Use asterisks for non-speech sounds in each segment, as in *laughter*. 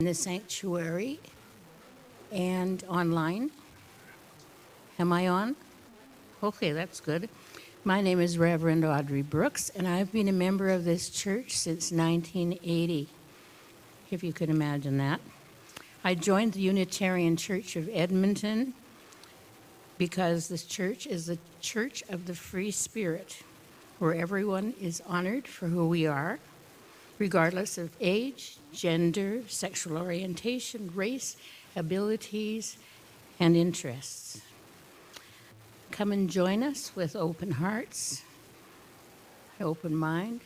in the sanctuary and online. Am I on? Okay, that's good. My name is Reverend Audrey Brooks, and I've been a member of this church since 1980, if you can imagine that. I joined the Unitarian Church of Edmonton because this church is the church of the free spirit, where everyone is honored for who we are, regardless of age, gender, sexual orientation, race, abilities, and interests. Come and join us with open hearts, open mind,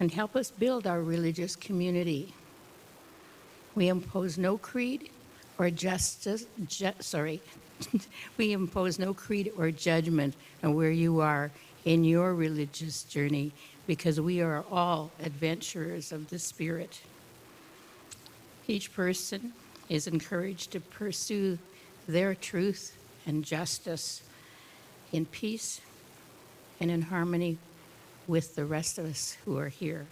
and help us build our religious community. We impose no creed or justice, ju- sorry, *laughs* we impose no creed or judgment on where you are in your religious journey because we are all adventurers of the Spirit. Each person is encouraged to pursue their truth and justice in peace and in harmony with the rest of us who are here.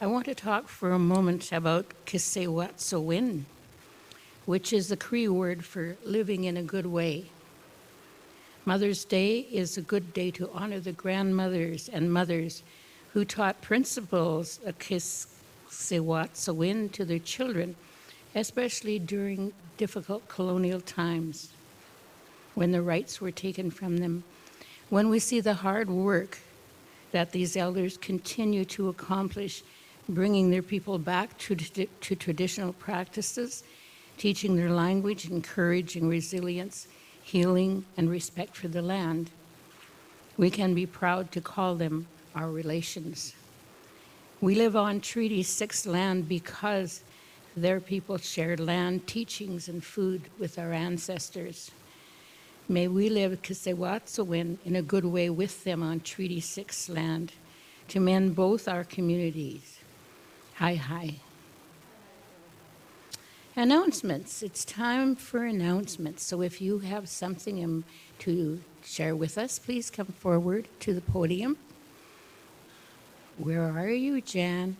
I want to talk for a moment about Kisewatsuwin, which is the Cree word for living in a good way. Mother's Day is a good day to honor the grandmothers and mothers who taught principles of Kisewatsuwin to their children, especially during difficult colonial times when the rights were taken from them. When we see the hard work that these elders continue to accomplish, bringing their people back to, to traditional practices, teaching their language, encouraging resilience, healing, and respect for the land, we can be proud to call them our relations. We live on Treaty 6 land because their people shared land, teachings, and food with our ancestors. May we live Kisewatsuwin in a good way with them on Treaty 6 land to mend both our communities. Hi, hi. Announcements. It's time for announcements. So if you have something to share with us, please come forward to the podium. Where are you, Jan?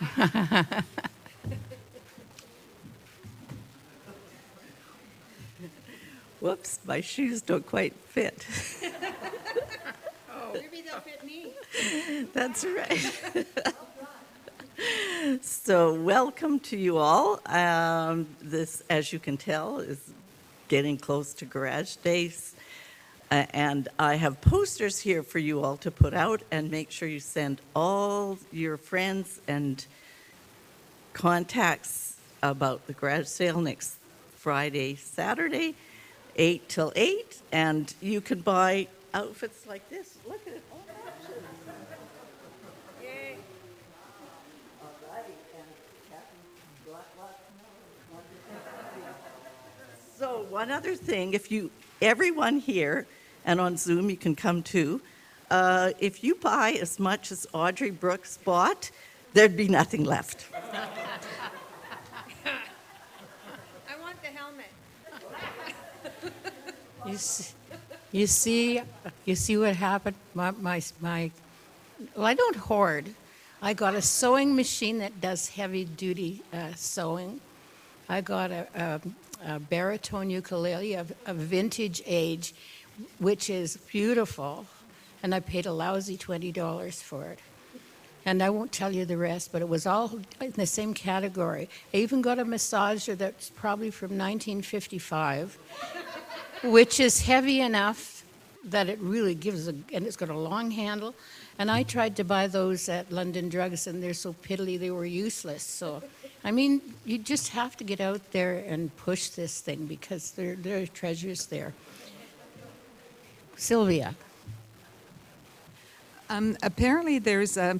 *laughs* Whoops, my shoes don't quite fit. *laughs* Maybe they'll fit me. *laughs* That's right. *laughs* so, welcome to you all. Um, this, as you can tell, is getting close to Garage Days. Uh, and I have posters here for you all to put out and make sure you send all your friends and contacts about the garage sale next Friday, Saturday, 8 till 8. And you can buy outfits like this. Look at it. all options. So one other thing, if you, everyone here, and on Zoom you can come too, uh, if you buy as much as Audrey Brooks bought, there'd be nothing left. *laughs* I want the helmet. You see, you see, you see what happened? My, my, my, well, I don't hoard. I got a sewing machine that does heavy duty uh, sewing. I got a, a, a baritone ukulele of a vintage age, which is beautiful, and I paid a lousy $20 for it. And I won't tell you the rest, but it was all in the same category. I even got a massager that's probably from 1955 which is heavy enough that it really gives a, and it's got a long handle. And I tried to buy those at London Drugs, and they're so piddly they were useless. So, I mean, you just have to get out there and push this thing because there, there are treasures there. Sylvia. Um, apparently, there's a,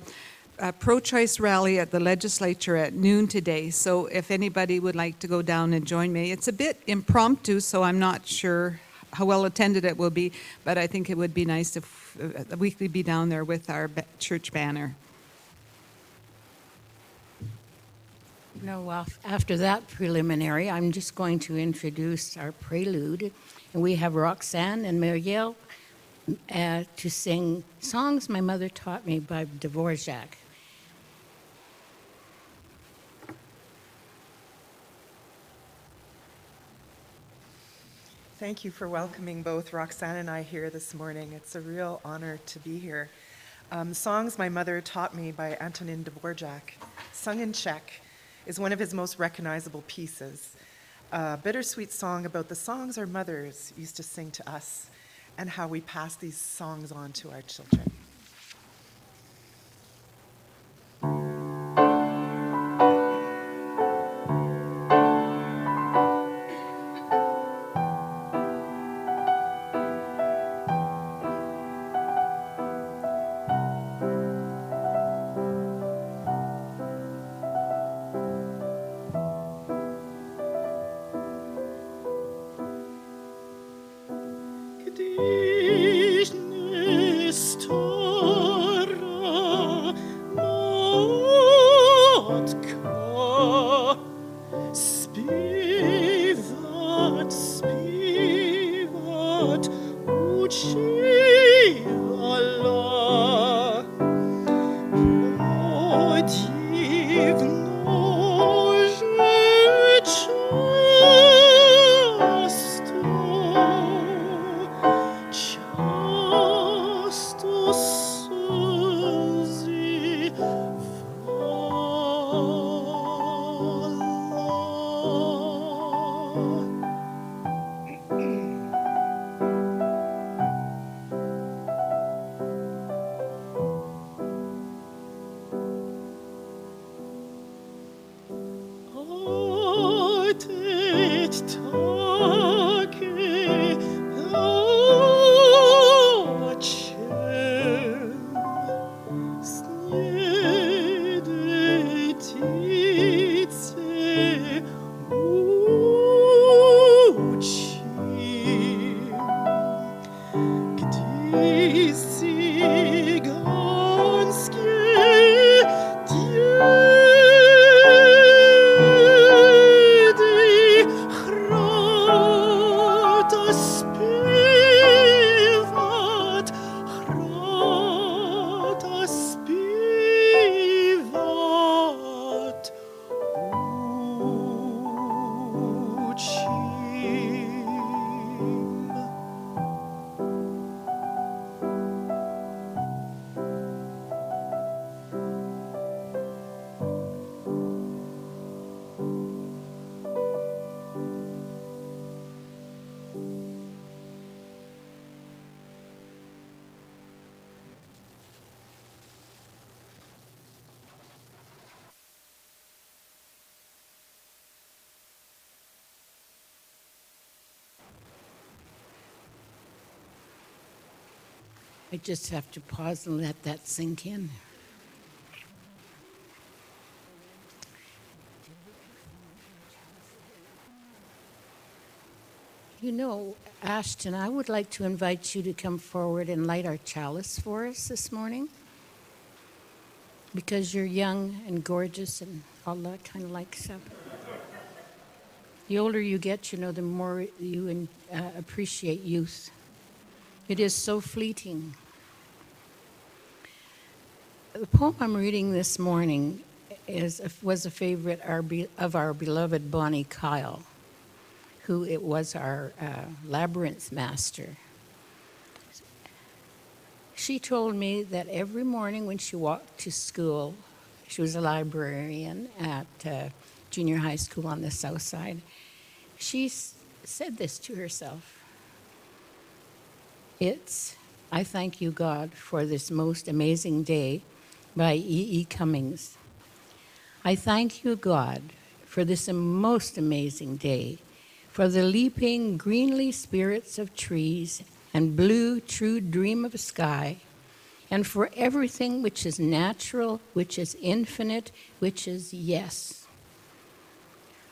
a pro-choice rally at the legislature at noon today. So if anybody would like to go down and join me, it's a bit impromptu, so I'm not sure how well attended it will be. But I think it would be nice if uh, we could be down there with our church banner. No, after that preliminary, I'm just going to introduce our prelude. And we have Roxanne and Marielle uh, to sing songs my mother taught me by Dvorak. Thank you for welcoming both Roxanne and I here this morning. It's a real honor to be here. Um, Songs My Mother Taught Me by Antonin Dvorak, sung in Czech, is one of his most recognizable pieces. A bittersweet song about the songs our mothers used to sing to us and how we pass these songs on to our children. I just have to pause and let that sink in. You know, Ashton, I would like to invite you to come forward and light our chalice for us this morning. Because you're young and gorgeous and all that kind of like stuff. The older you get, you know, the more you uh, appreciate youth. It is so fleeting. The poem I'm reading this morning is, was a favorite of our beloved Bonnie Kyle, who it was our uh, labyrinth master. She told me that every morning when she walked to school, she was a librarian at uh, junior high school on the south side. She said this to herself. It's I Thank You, God, for this most amazing day by E. E. Cummings. I thank you, God, for this most amazing day, for the leaping greenly spirits of trees and blue, true dream of sky, and for everything which is natural, which is infinite, which is yes.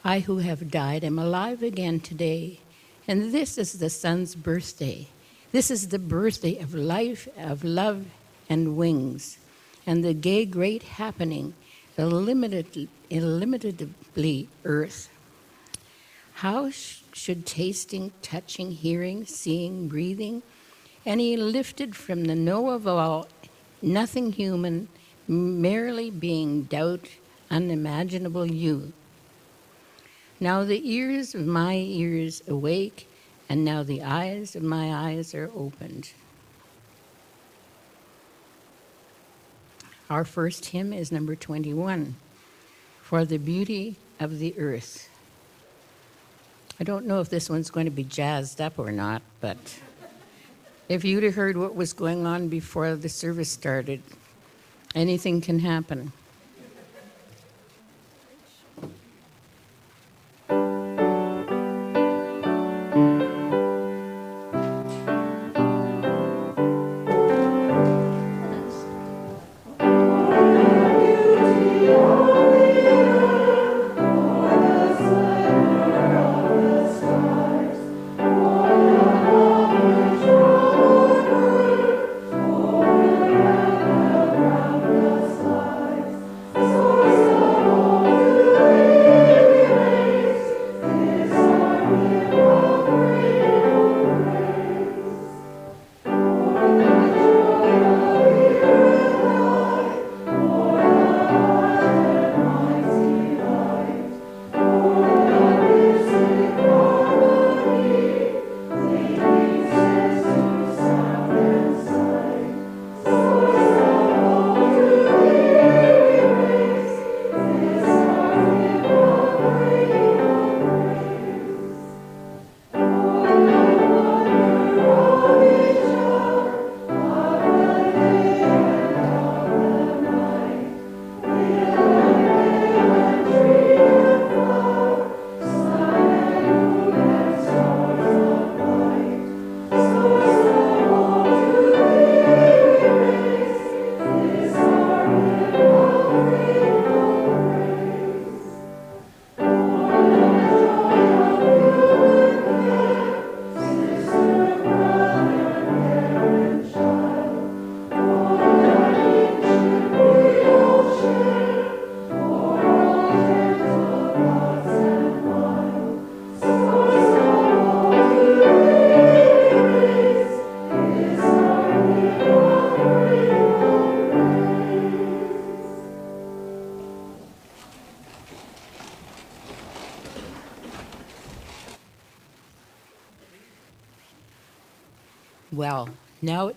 I who have died am alive again today, and this is the sun's birthday. This is the birthday of life, of love, and wings, and the gay great happening, illimitably earth. How sh- should tasting, touching, hearing, seeing, breathing, any lifted from the know of all nothing human, merely being doubt unimaginable you. Now the ears of my ears awake, and now the eyes of my eyes are opened. Our first hymn is number 21 For the Beauty of the Earth. I don't know if this one's going to be jazzed up or not, but if you'd have heard what was going on before the service started, anything can happen.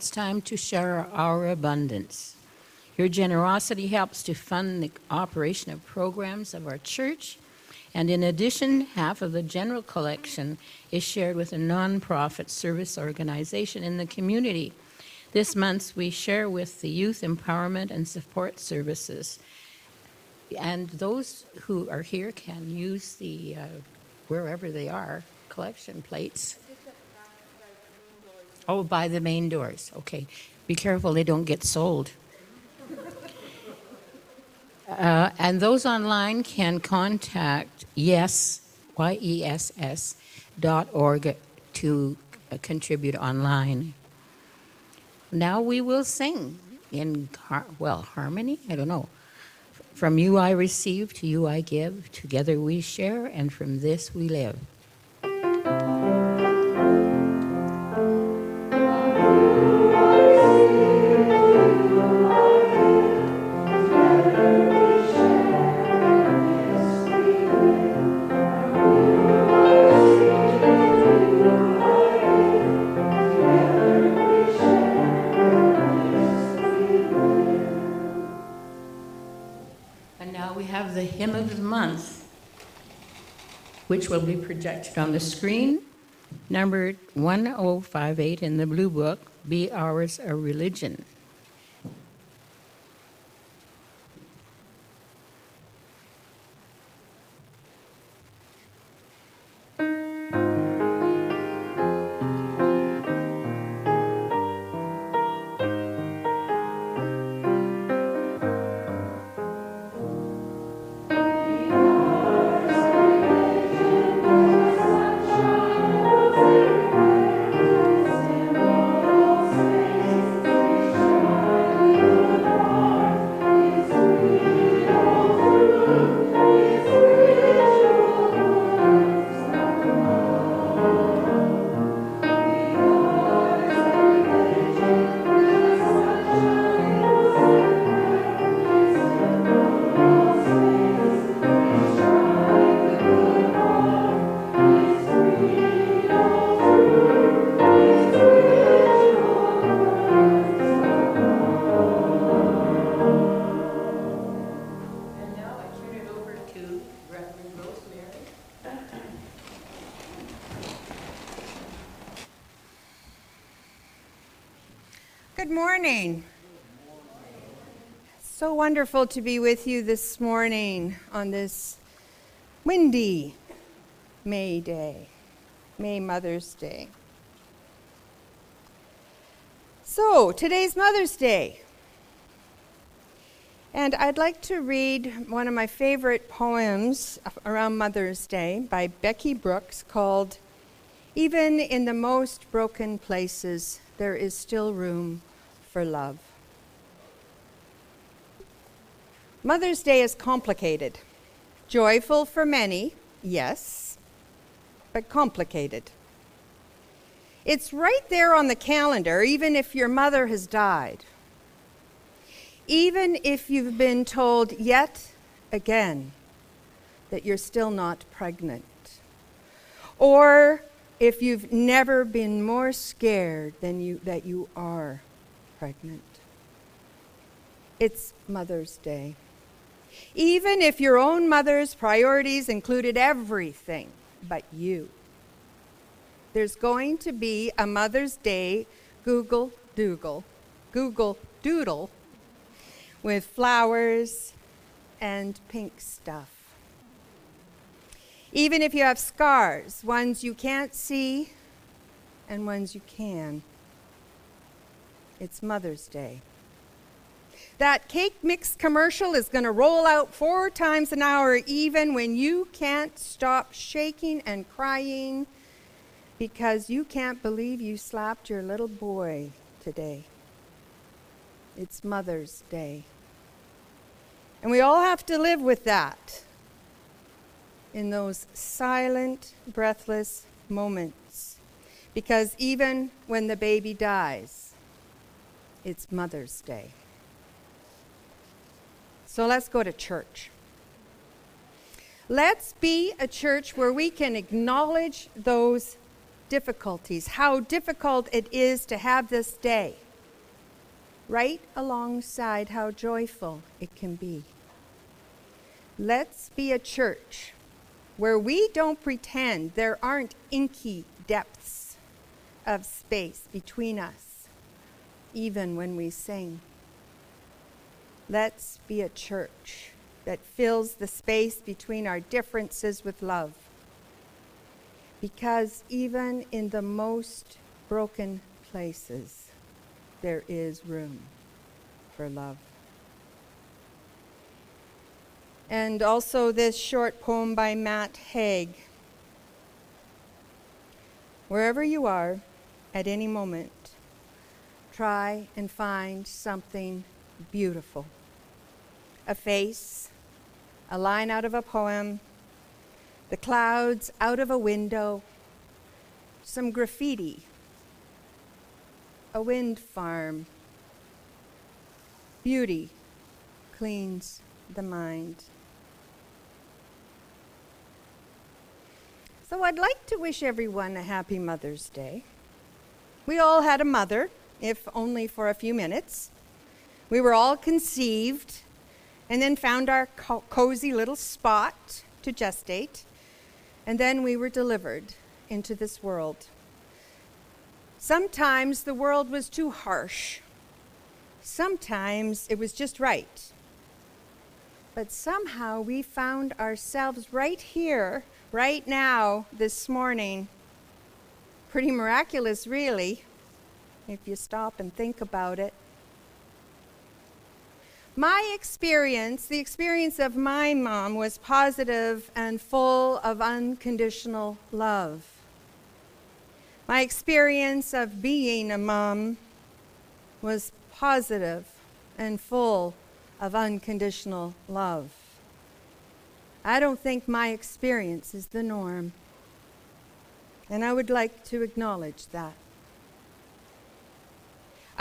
It's time to share our abundance. Your generosity helps to fund the operation of programs of our church, and in addition, half of the general collection is shared with a nonprofit service organization in the community. This month, we share with the Youth Empowerment and Support Services. And those who are here can use the, uh, wherever they are, collection plates. Oh, by the main doors. Okay. Be careful they don't get sold. Uh, and those online can contact yes, Y-E-S-S, dot org to uh, contribute online. Now we will sing in, har- well, harmony? I don't know. From you I receive, to you I give, together we share, and from this we live. Month, which will be projected on the screen. Number 1058 in the blue book, Be Ours a Religion. Morning. So wonderful to be with you this morning on this windy May Day, May Mother's Day. So, today's Mother's Day. And I'd like to read one of my favorite poems around Mother's Day by Becky Brooks called Even in the Most Broken Places, There is Still Room for Love. Mother's Day is complicated. Joyful for many, yes, but complicated. It's right there on the calendar, even if your mother has died. Even if you've been told yet again that you're still not pregnant. Or if you've never been more scared than you, that you are pregnant. It's Mother's Day. Even if your own mother's priorities included everything but you. There's going to be a Mother's Day Google Doodle, Google Doodle with flowers and pink stuff. Even if you have scars, ones you can't see and ones you can. It's Mother's Day. That cake mix commercial is going to roll out four times an hour, even when you can't stop shaking and crying because you can't believe you slapped your little boy today. It's Mother's Day. And we all have to live with that in those silent, breathless moments. Because even when the baby dies, it's Mother's Day. So let's go to church. Let's be a church where we can acknowledge those difficulties, how difficult it is to have this day, right alongside how joyful it can be. Let's be a church where we don't pretend there aren't inky depths of space between us, even when we sing. Let's be a church that fills the space between our differences with love. Because even in the most broken places, there is room for love. And also this short poem by Matt Haig. Wherever you are, at any moment, try and find something beautiful a face, a line out of a poem, the clouds out of a window, some graffiti, a wind farm. Beauty cleans the mind. So I'd like to wish everyone a happy Mother's Day. We all had a mother, if only for a few minutes. We were all conceived and then found our co- cozy little spot to gestate, and then we were delivered into this world. Sometimes the world was too harsh. Sometimes it was just right. But somehow we found ourselves right here, right now, this morning. Pretty miraculous, really, if you stop and think about it. My experience, the experience of my mom, was positive and full of unconditional love. My experience of being a mom was positive and full of unconditional love. I don't think my experience is the norm. And I would like to acknowledge that.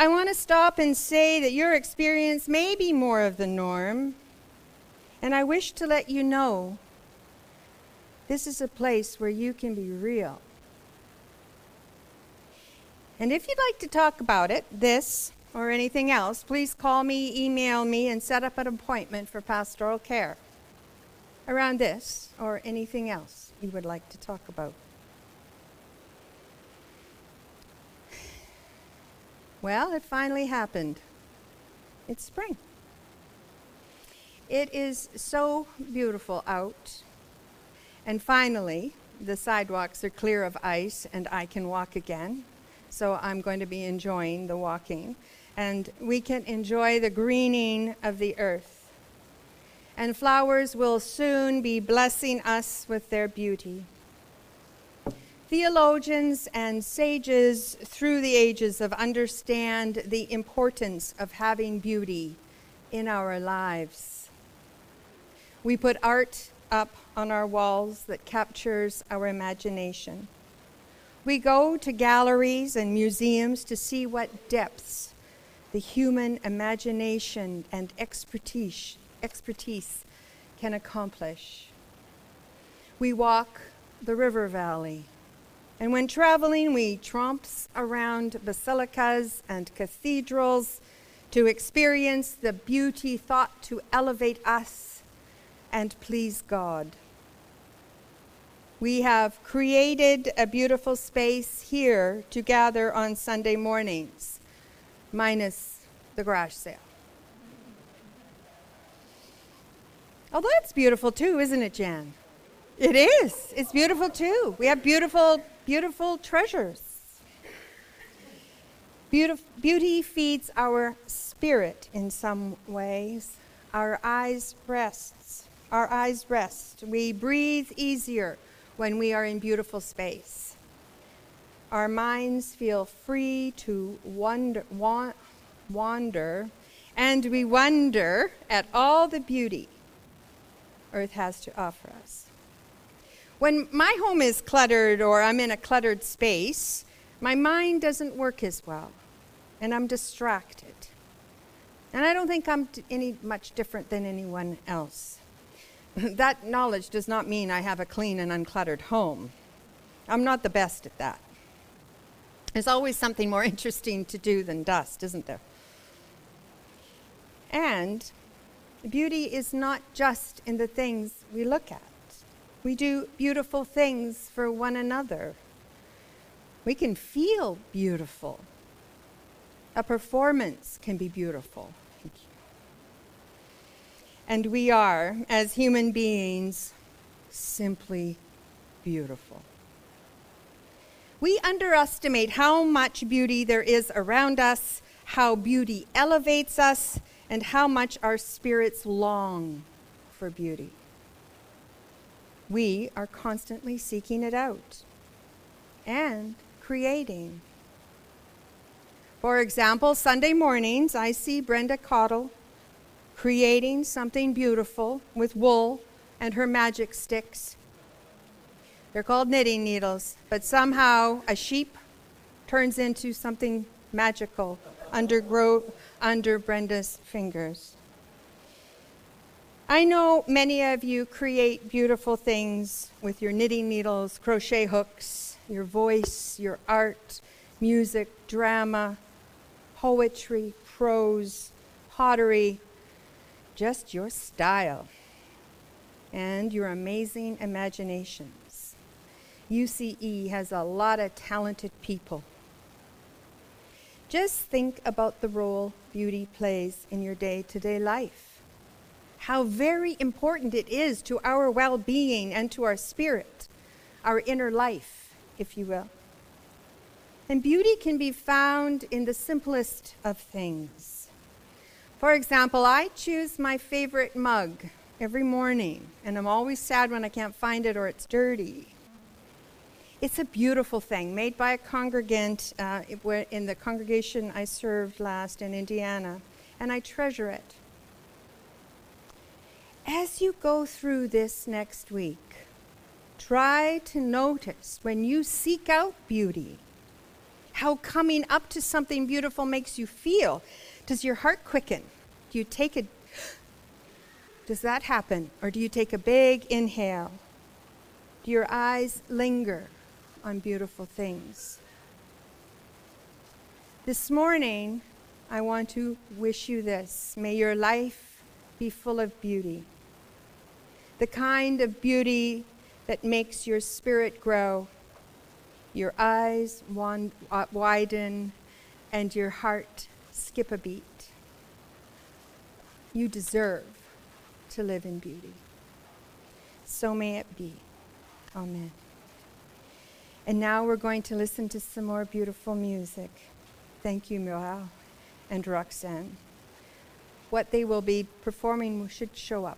I want to stop and say that your experience may be more of the norm, and I wish to let you know this is a place where you can be real. And if you'd like to talk about it, this or anything else, please call me, email me, and set up an appointment for pastoral care around this or anything else you would like to talk about. Well, it finally happened. It's spring. It is so beautiful out. And finally, the sidewalks are clear of ice and I can walk again. So I'm going to be enjoying the walking. And we can enjoy the greening of the earth. And flowers will soon be blessing us with their beauty. Theologians and sages through the ages have understand the importance of having beauty in our lives. We put art up on our walls that captures our imagination. We go to galleries and museums to see what depths the human imagination and expertise, expertise can accomplish. We walk the river valley. And when traveling, we tromps around basilicas and cathedrals to experience the beauty thought to elevate us and please God. We have created a beautiful space here to gather on Sunday mornings, minus the garage sale. Oh, that's beautiful too, isn't it, Jan? It is. It's beautiful too. We have beautiful, beautiful treasures. Beautif- beauty feeds our spirit in some ways. Our eyes rests. Our eyes rest. We breathe easier when we are in beautiful space. Our minds feel free to wander, wa- wander, and we wonder at all the beauty earth has to offer us. When my home is cluttered or I'm in a cluttered space, my mind doesn't work as well, and I'm distracted. And I don't think I'm any much different than anyone else. *laughs* that knowledge does not mean I have a clean and uncluttered home. I'm not the best at that. There's always something more *laughs* interesting to do than dust, isn't there? And beauty is not just in the things we look at. We do beautiful things for one another. We can feel beautiful. A performance can be beautiful. And we are, as human beings, simply beautiful. We underestimate how much beauty there is around us, how beauty elevates us, and how much our spirits long for beauty. We are constantly seeking it out and creating. For example, Sunday mornings, I see Brenda Cottle creating something beautiful with wool and her magic sticks. They're called knitting needles, but somehow a sheep turns into something magical under, grow, under Brenda's fingers. I know many of you create beautiful things with your knitting needles, crochet hooks, your voice, your art, music, drama, poetry, prose, pottery, just your style, and your amazing imaginations. UCE has a lot of talented people. Just think about the role beauty plays in your day to day life. How very important it is to our well being and to our spirit, our inner life, if you will. And beauty can be found in the simplest of things. For example, I choose my favorite mug every morning, and I'm always sad when I can't find it or it's dirty. It's a beautiful thing made by a congregant uh, in the congregation I served last in Indiana, and I treasure it. As you go through this next week, try to notice when you seek out beauty how coming up to something beautiful makes you feel. Does your heart quicken? Do you take a Does that happen or do you take a big inhale? Do your eyes linger on beautiful things? This morning, I want to wish you this. May your life be full of beauty. The kind of beauty that makes your spirit grow, your eyes uh, widen, and your heart skip a beat. You deserve to live in beauty. So may it be. Amen. And now we're going to listen to some more beautiful music. Thank you, Muriel and Roxanne. What they will be performing should show up.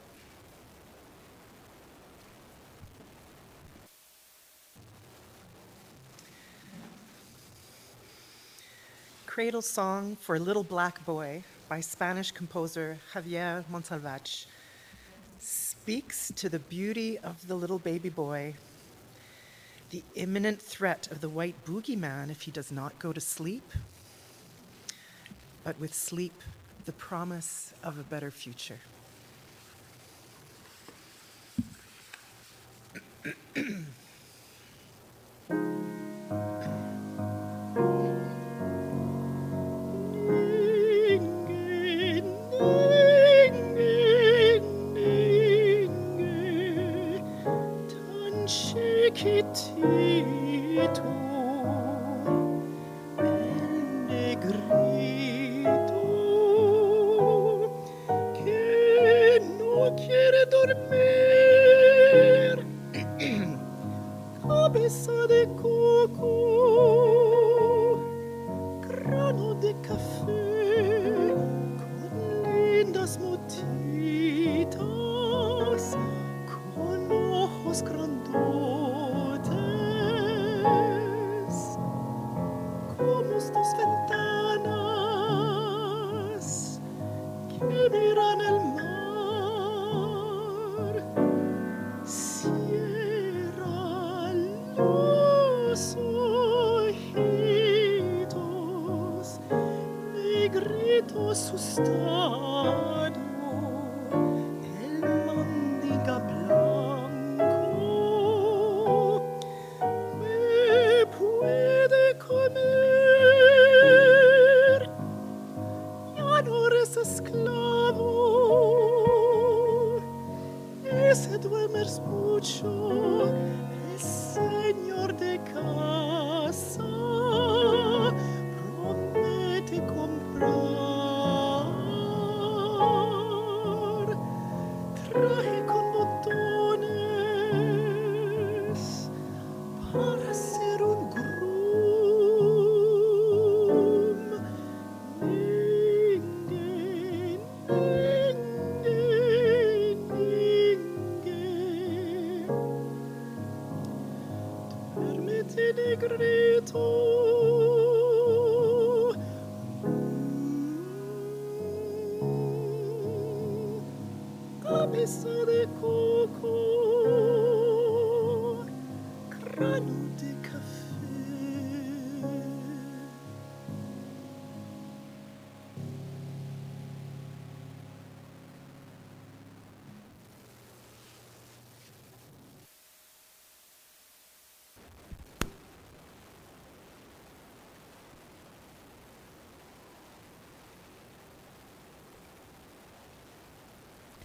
Cradle Song for a Little Black Boy by Spanish composer Javier Montsalvatge speaks to the beauty of the little baby boy, the imminent threat of the white boogeyman if he does not go to sleep, but with sleep, the promise of a better future. Coco, grano de café,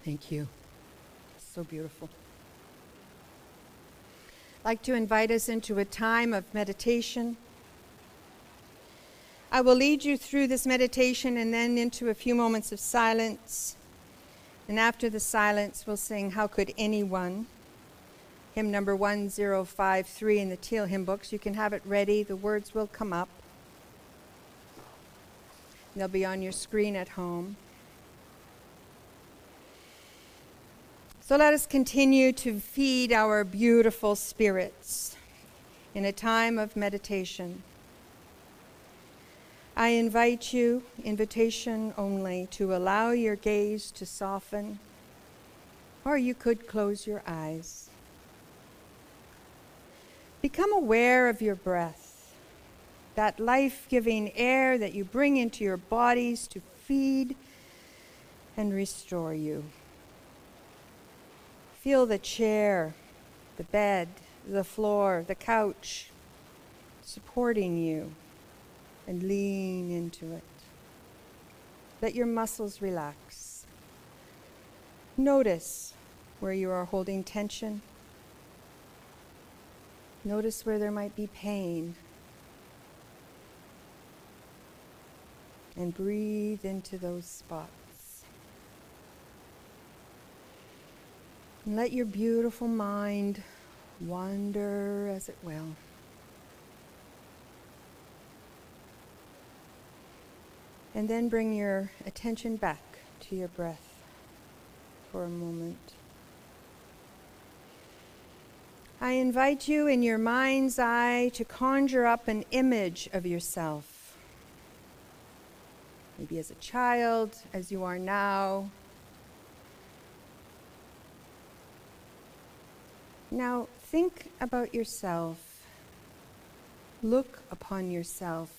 Thank you. So beautiful. I'd like to invite us into a time of meditation. I will lead you through this meditation and then into a few moments of silence. And after the silence, we'll sing How Could Anyone? Hymn number 1053 in the Teal hymn books. You can have it ready, the words will come up. They'll be on your screen at home. So let us continue to feed our beautiful spirits in a time of meditation. I invite you, invitation only, to allow your gaze to soften, or you could close your eyes. Become aware of your breath, that life giving air that you bring into your bodies to feed and restore you. Feel the chair, the bed, the floor, the couch supporting you and lean into it. Let your muscles relax. Notice where you are holding tension. Notice where there might be pain. and breathe into those spots. And let your beautiful mind wander as it will. And then bring your attention back to your breath for a moment. I invite you in your mind's eye to conjure up an image of yourself. Maybe as a child, as you are now. Now, think about yourself. Look upon yourself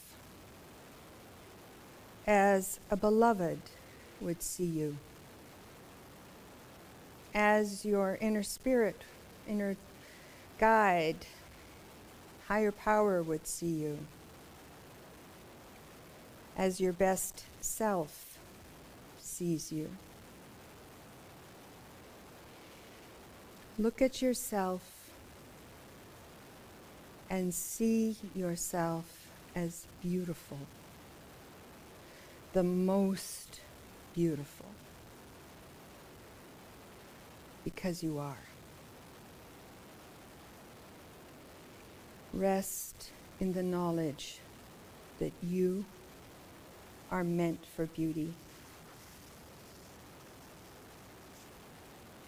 as a beloved would see you, as your inner spirit, inner guide, higher power would see you, as your best self sees you. Look at yourself and see yourself as beautiful, the most beautiful, because you are. Rest in the knowledge that you are meant for beauty.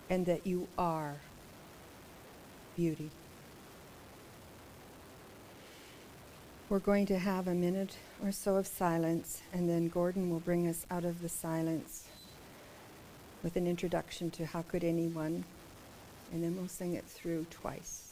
And that you are beauty. We're going to have a minute or so of silence, and then Gordon will bring us out of the silence with an introduction to How Could Anyone, and then we'll sing it through twice.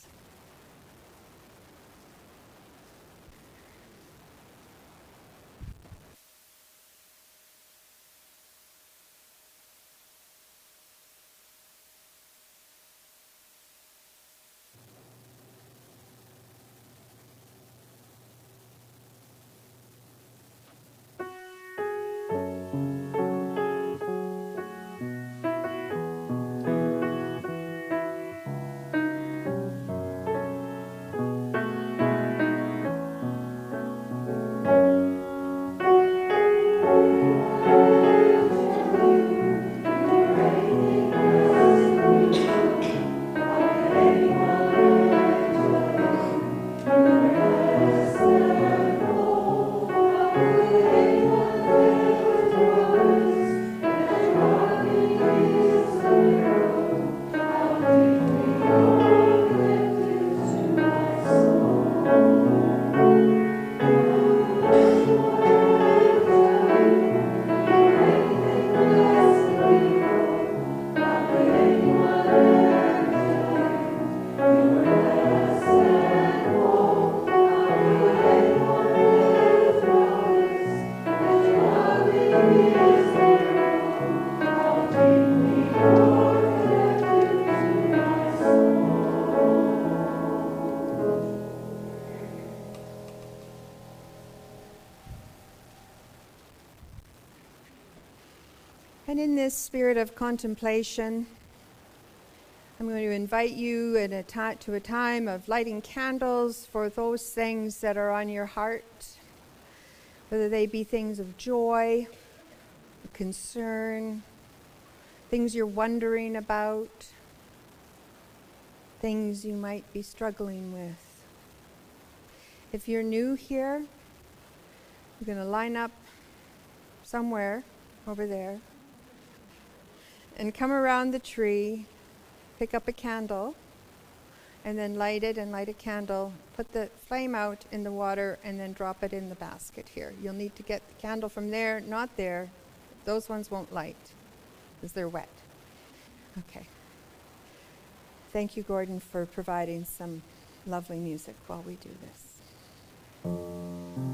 This spirit of contemplation, I'm going to invite you in a ti- to a time of lighting candles for those things that are on your heart, whether they be things of joy, concern, things you're wondering about, things you might be struggling with. If you're new here, you're going to line up somewhere over there and come around the tree, pick up a candle, and then light it and light a candle. Put the flame out in the water and then drop it in the basket here. You'll need to get the candle from there, not there. Those ones won't light because they're wet. Okay. Thank you, Gordon, for providing some lovely music while we do this.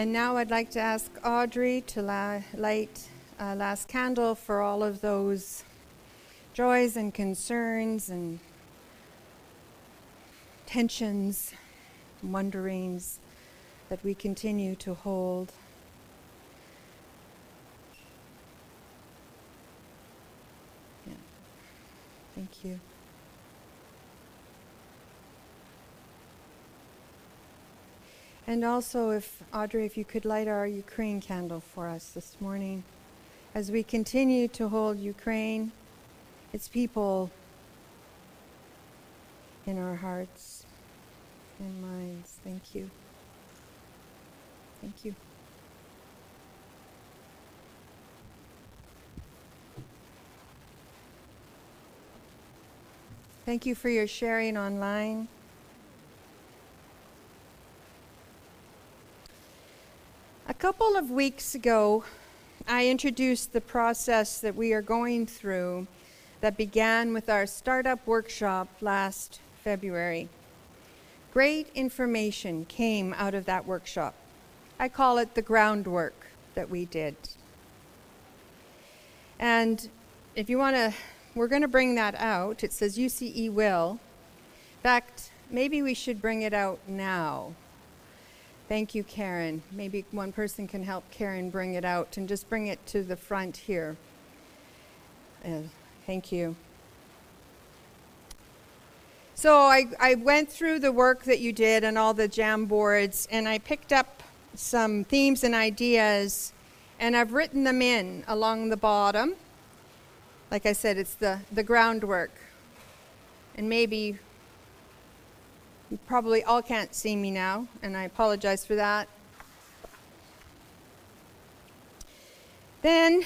And now I'd like to ask Audrey to la- light a last candle for all of those joys and concerns and tensions, wonderings that we continue to hold. Yeah. Thank you. And also, if Audrey, if you could light our Ukraine candle for us this morning, as we continue to hold Ukraine, its people in our hearts and minds. Thank you. Thank you. Thank you for your sharing online. Couple of weeks ago, I introduced the process that we are going through that began with our startup workshop last February. Great information came out of that workshop. I call it the groundwork that we did. And if you want to, we're going to bring that out. It says UCE will. In fact, maybe we should bring it out now. Thank you, Karen. Maybe one person can help Karen bring it out and just bring it to the front here. Uh, thank you. So I, I went through the work that you did and all the Jamboards, and I picked up some themes and ideas, and I've written them in along the bottom. Like I said, it's the, the groundwork. And maybe you probably all can't see me now, and I apologize for that. Then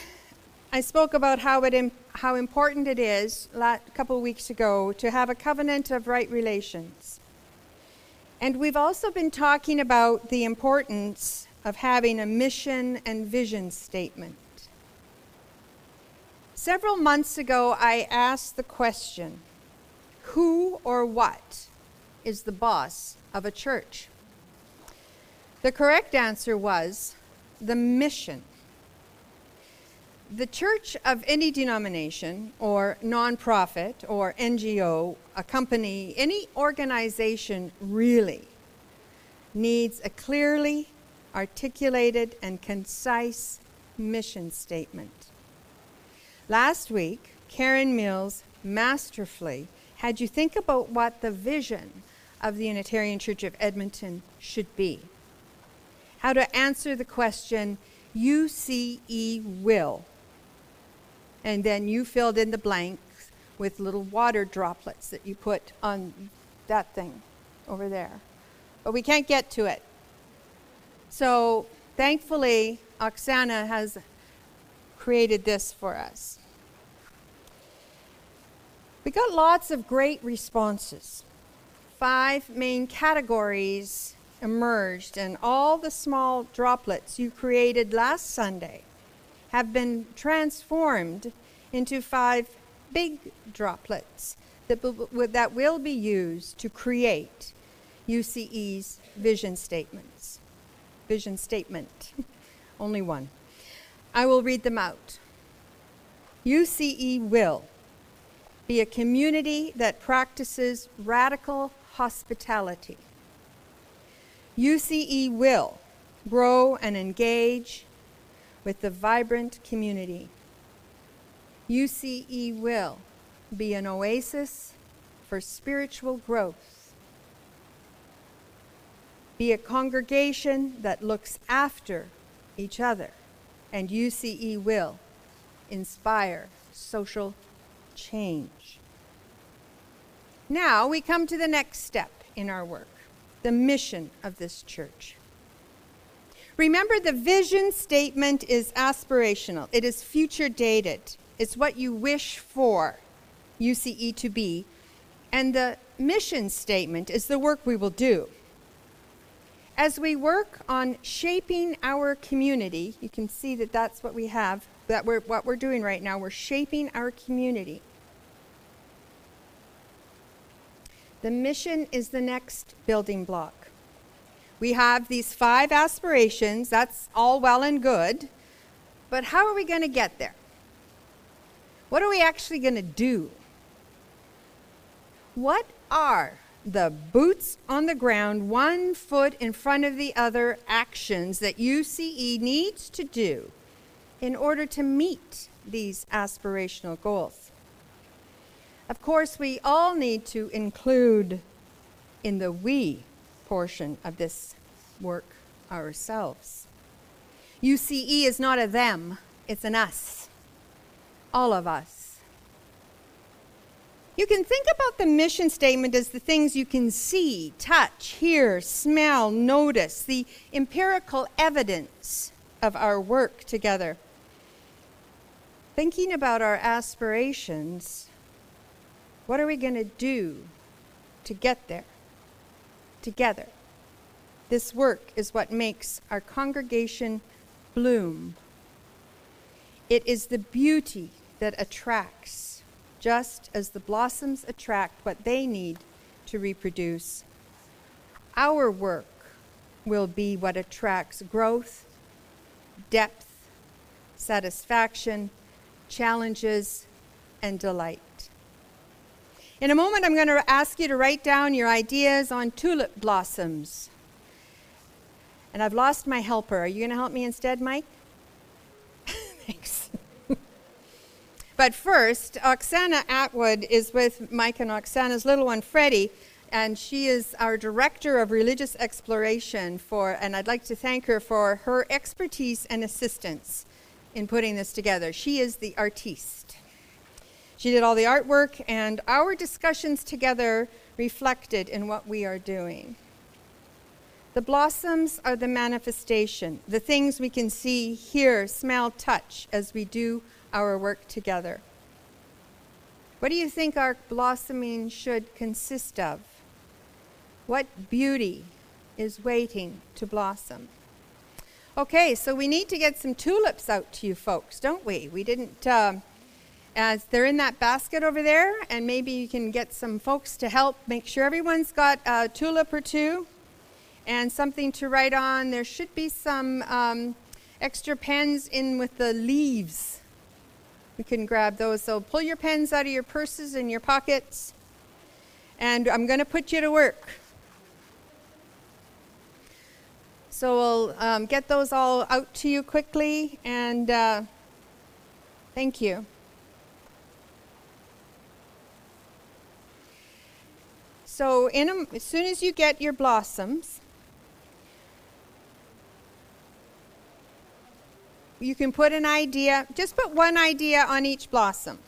I spoke about how, it how important it is a couple weeks ago to have a covenant of right relations. And we've also been talking about the importance of having a mission and vision statement. Several months ago, I asked the question who or what is the boss of a church? The correct answer was the mission. The church of any denomination or nonprofit or NGO, a company, any organization really needs a clearly articulated and concise mission statement. Last week, Karen Mills masterfully had you think about what the vision of the Unitarian Church of Edmonton should be. How to answer the question, UCE will. And then you filled in the blanks with little water droplets that you put on that thing over there. But we can't get to it. So thankfully, Oksana has created this for us. We got lots of great responses. Five main categories emerged, and all the small droplets you created last Sunday have been transformed into five big droplets that, that will be used to create UCE's vision statements. Vision statement, *laughs* only one. I will read them out. UCE will be a community that practices radical hospitality. UCE will grow and engage with the vibrant community. UCE will be an oasis for spiritual growth. Be a congregation that looks after each other. And UCE will inspire social change. Now we come to the next step in our work the mission of this church. Remember, the vision statement is aspirational, it is future dated, it's what you wish for UCE to be. And the mission statement is the work we will do. As we work on shaping our community, you can see that that's what we have, that we're, what we're doing right now. We're shaping our community. The mission is the next building block. We have these five aspirations. That's all well and good. But how are we going to get there? What are we actually going to do? What are the boots on the ground, one foot in front of the other actions that UCE needs to do in order to meet these aspirational goals? Of course, we all need to include in the we portion of this work ourselves. UCE is not a them, it's an us. All of us. You can think about the mission statement as the things you can see, touch, hear, smell, notice, the empirical evidence of our work together. Thinking about our aspirations, what are we going to do to get there together? This work is what makes our congregation bloom. It is the beauty that attracts, just as the blossoms attract what they need to reproduce. Our work will be what attracts growth, depth, satisfaction, challenges, and delight. In a moment, I'm going to ask you to write down your ideas on tulip blossoms. And I've lost my helper. Are you going to help me instead, Mike? *laughs* Thanks. *laughs* but first, Oksana Atwood is with Mike and Oksana's little one, Freddie, and she is our director of religious exploration for, and I'd like to thank her for her expertise and assistance in putting this together. She is the artiste. She did all the artwork, and our discussions together reflected in what we are doing. The blossoms are the manifestation, the things we can see, hear, smell, touch as we do our work together. What do you think our blossoming should consist of? What beauty is waiting to blossom? Okay, so we need to get some tulips out to you folks, don't we? We didn't. Uh, as they're in that basket over there, and maybe you can get some folks to help make sure everyone's got a tulip or two and something to write on. There should be some um, extra pens in with the leaves. We can grab those. So pull your pens out of your purses and your pockets, and I'm going to put you to work. So we'll um, get those all out to you quickly, and uh, thank you. So a, as soon as you get your blossoms, you can put an idea, just put one idea on each blossom.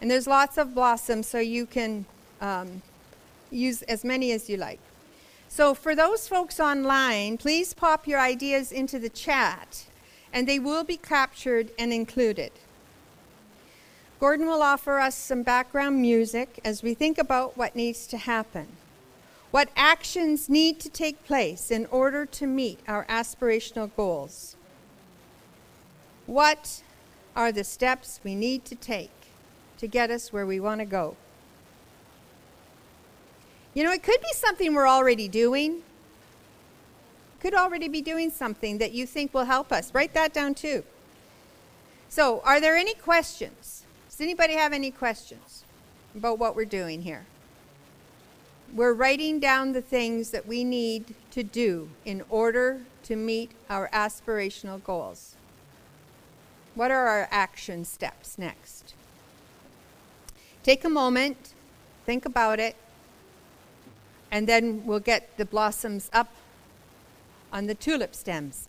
And there's lots of blossoms, so you can um, use as many as you like. So for those folks online, please pop your ideas into the chat, and they will be captured and included. Gordon will offer us some background music as we think about what needs to happen. What actions need to take place in order to meet our aspirational goals? What are the steps we need to take to get us where we want to go? You know, it could be something we're already doing. Could already be doing something that you think will help us. Write that down too. So, are there any questions? Does anybody have any questions about what we're doing here? We're writing down the things that we need to do in order to meet our aspirational goals. What are our action steps next? Take a moment, think about it, and then we'll get the blossoms up on the tulip stems.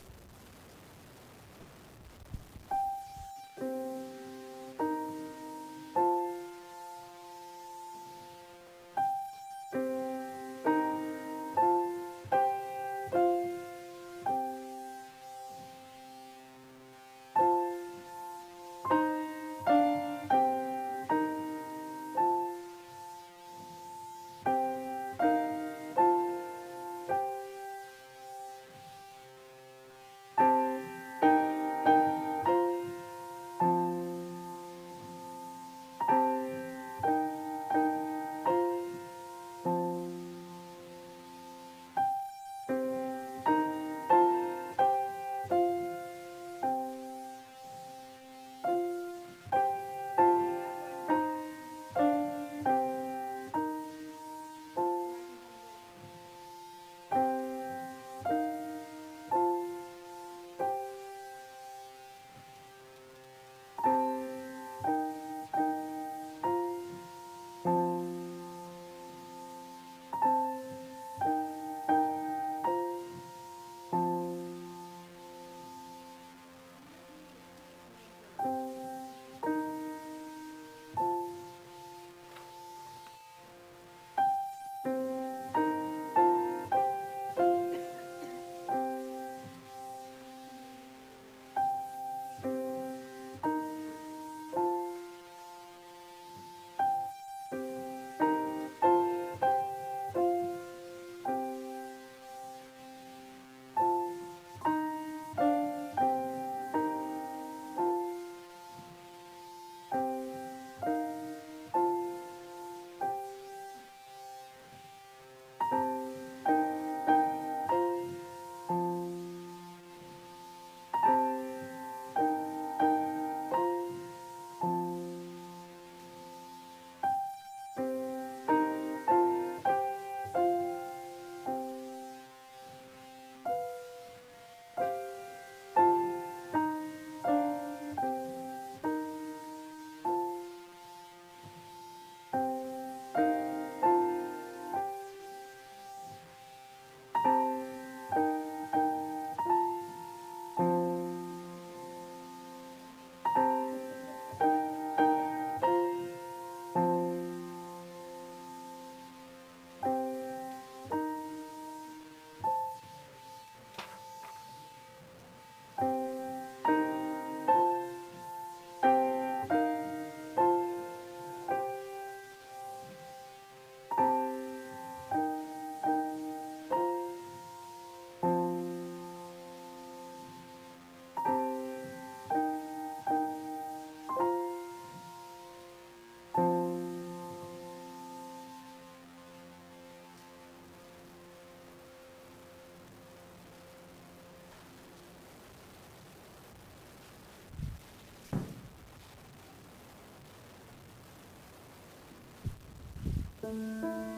Música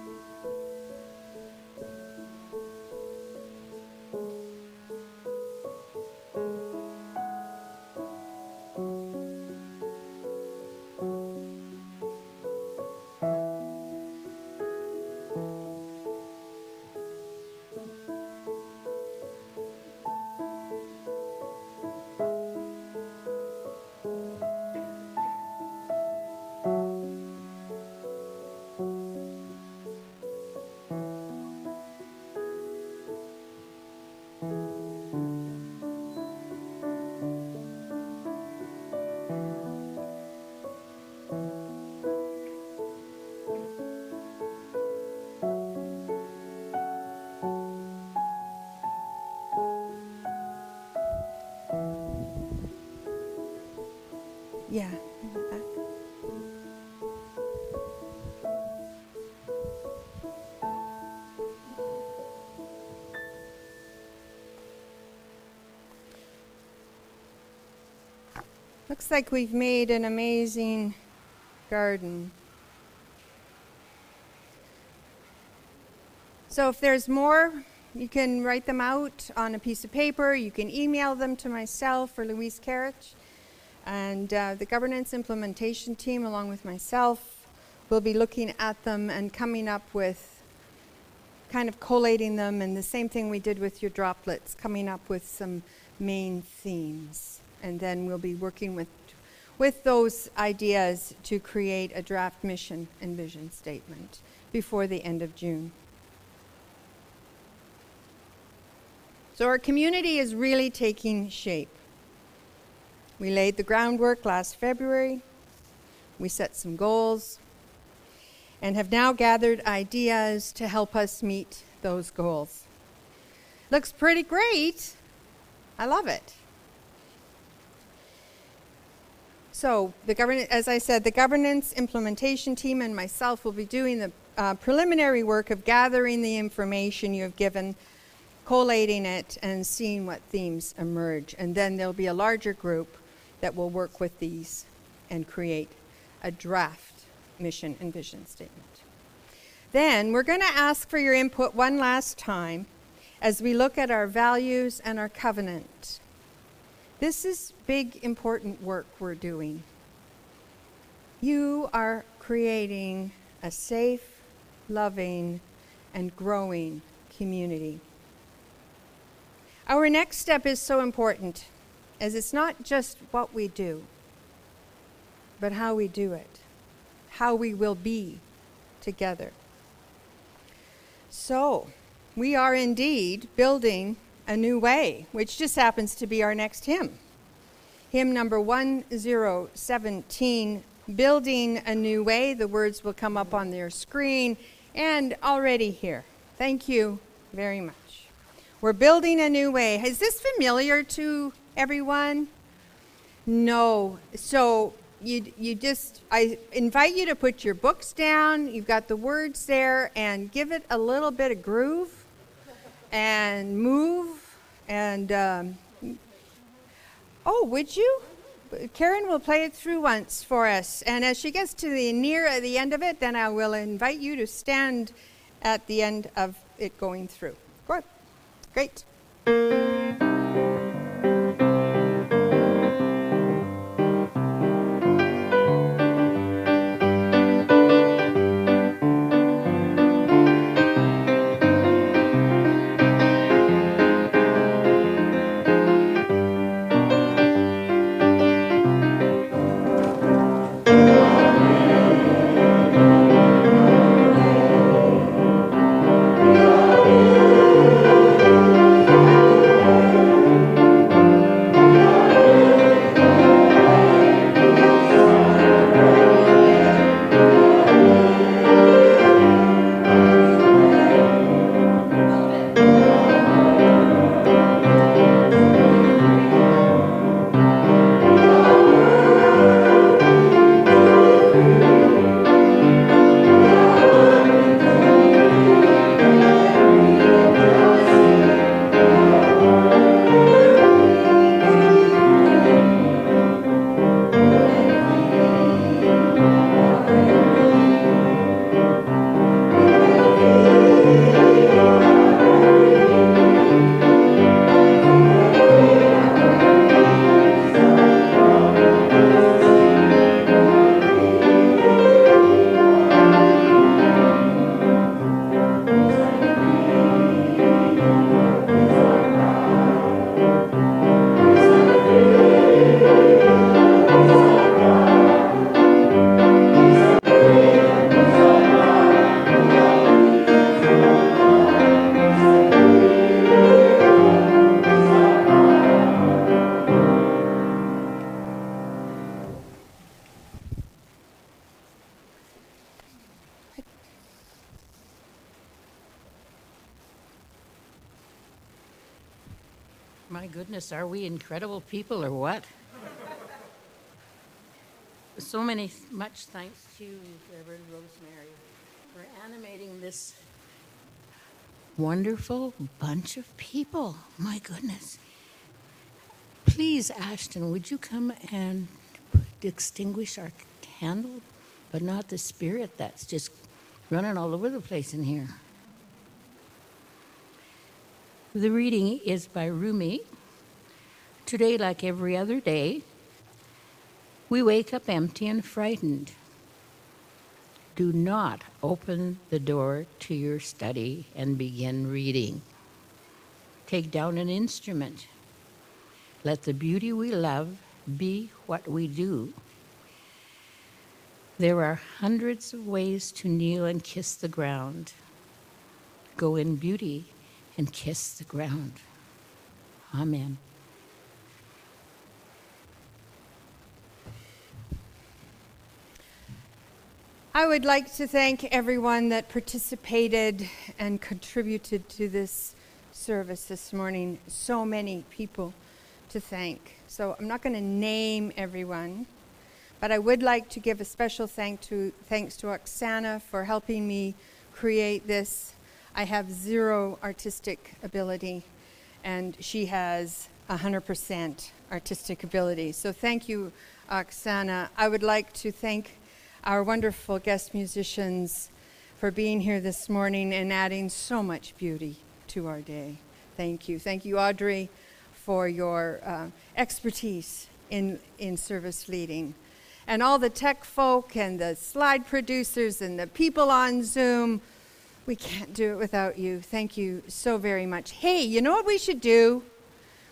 Yeah. Looks like we've made an amazing garden. So if there's more, you can write them out on a piece of paper. You can email them to myself or Louise Carriage. And uh, the governance implementation team, along with myself, will be looking at them and coming up with kind of collating them, and the same thing we did with your droplets, coming up with some main themes. And then we'll be working with, with those ideas to create a draft mission and vision statement before the end of June. So our community is really taking shape. We laid the groundwork last February. We set some goals and have now gathered ideas to help us meet those goals. Looks pretty great. I love it. So, the governance, as I said, the governance implementation team and myself will be doing the uh, preliminary work of gathering the information you have given, collating it, and seeing what themes emerge. And then there'll be a larger group that will work with these and create a draft mission and vision statement. Then we're going to ask for your input one last time as we look at our values and our covenant. This is big, important work we're doing. You are creating a safe, loving, and growing community. Our next step is so important as it's not just what we do, but how we do it, how we will be together. So, we are indeed building a new way, which just happens to be our next hymn. Hymn number 1017, Building a New Way. The words will come up on their screen and already here. Thank you very much. We're building a new way. Is this familiar to everyone? No. So you you just I invite you to put your books down. You've got the words there and give it a little bit of groove and move and um, oh, would you? Karen will play it through once for us, and as she gets to the near the end of it, then I will invite you to stand at the end of it going through. Good, great. My goodness, are we incredible people or what? So many, much thanks to Reverend Rosemary, for animating this wonderful bunch of people. My goodness. Please, Ashton, would you come and extinguish our candle, but not the spirit that's just running all over the place in here? The reading is by Rumi. Today, like every other day, we wake up empty and frightened. Do not open the door to your study and begin reading. Take down an instrument. Let the beauty we love be what we do. There are hundreds of ways to kneel and kiss the ground. Go in beauty and kiss the ground. Amen. I would like to thank everyone that participated and contributed to this service this morning. So many people to thank. So I'm not going to name everyone, but I would like to give a special thank to, thanks to Oksana for helping me create this. I have zero artistic ability, and she has 100% artistic ability. So thank you, Oksana. I would like to thank our wonderful guest musicians for being here this morning and adding so much beauty to our day. Thank you. Thank you, Audrey, for your uh, expertise in, in service leading. And all the tech folk and the slide producers and the people on Zoom, we can't do it without you. Thank you so very much. Hey, you know what we should do?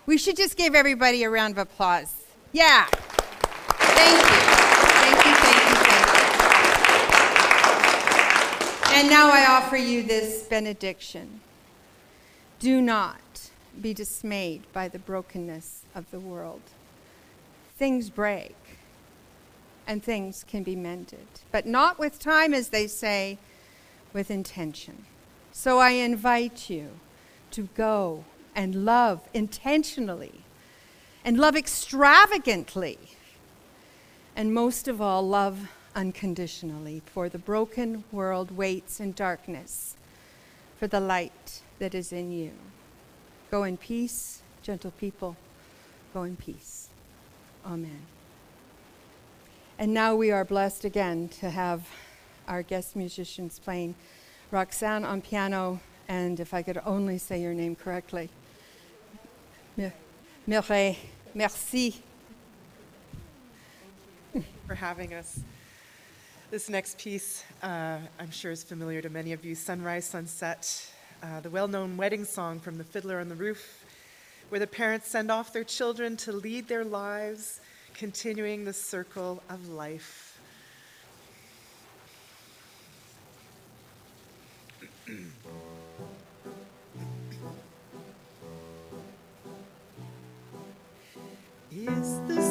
We should just give everybody a round of applause. Yeah. Thank you. Thank you, thank you, thank you. And now I offer you this benediction. Do not be dismayed by the brokenness of the world. Things break and things can be mended, but not with time, as they say, with intention. So I invite you to go and love intentionally and love extravagantly, and most of all, love unconditionally, for the broken world waits in darkness for the light that is in you. Go in peace, gentle people. Go in peace. Amen. And now we are blessed again to have our guest musicians playing Roxanne on piano, and if I could only say your name correctly, Mireille. Merci. for having us. This next piece, uh, I'm sure, is familiar to many of you Sunrise, Sunset, uh, the well known wedding song from The Fiddler on the Roof, where the parents send off their children to lead their lives, continuing the circle of life. Is this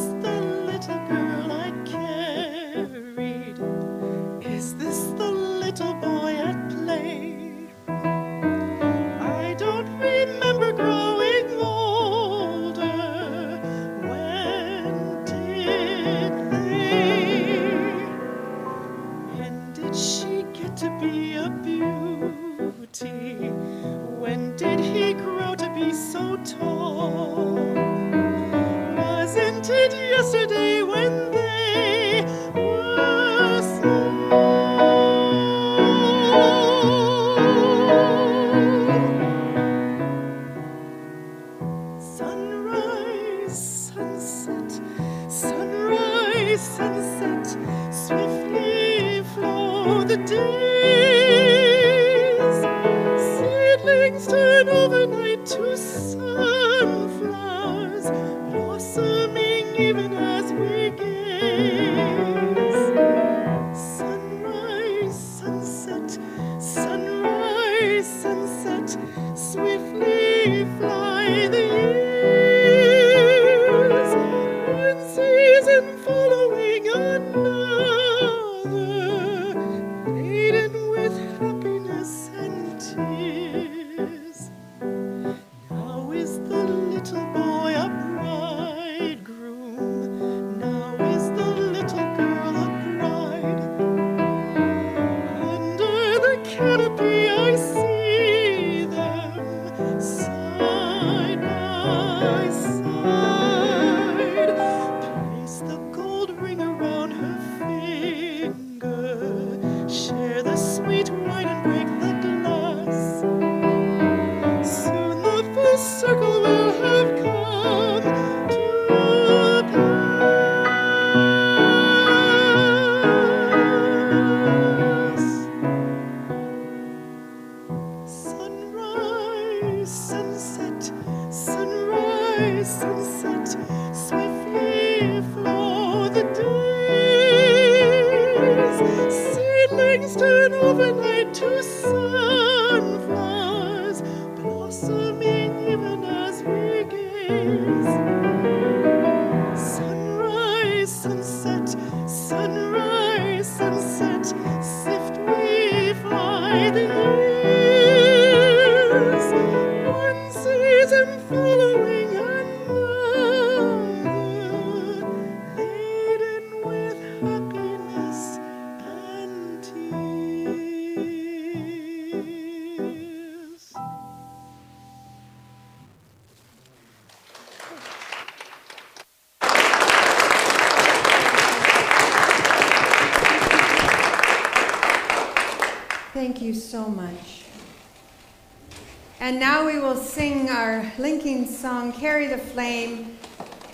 And now we will sing our linking song, Carry the Flame.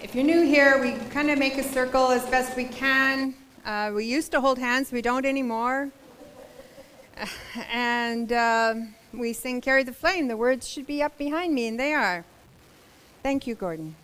If you're new here, we kind of make a circle as best we can. Uh, we used to hold hands, we don't anymore. *laughs* And uh, we sing Carry the Flame. The words should be up behind me, and they are. Thank you, Gordon.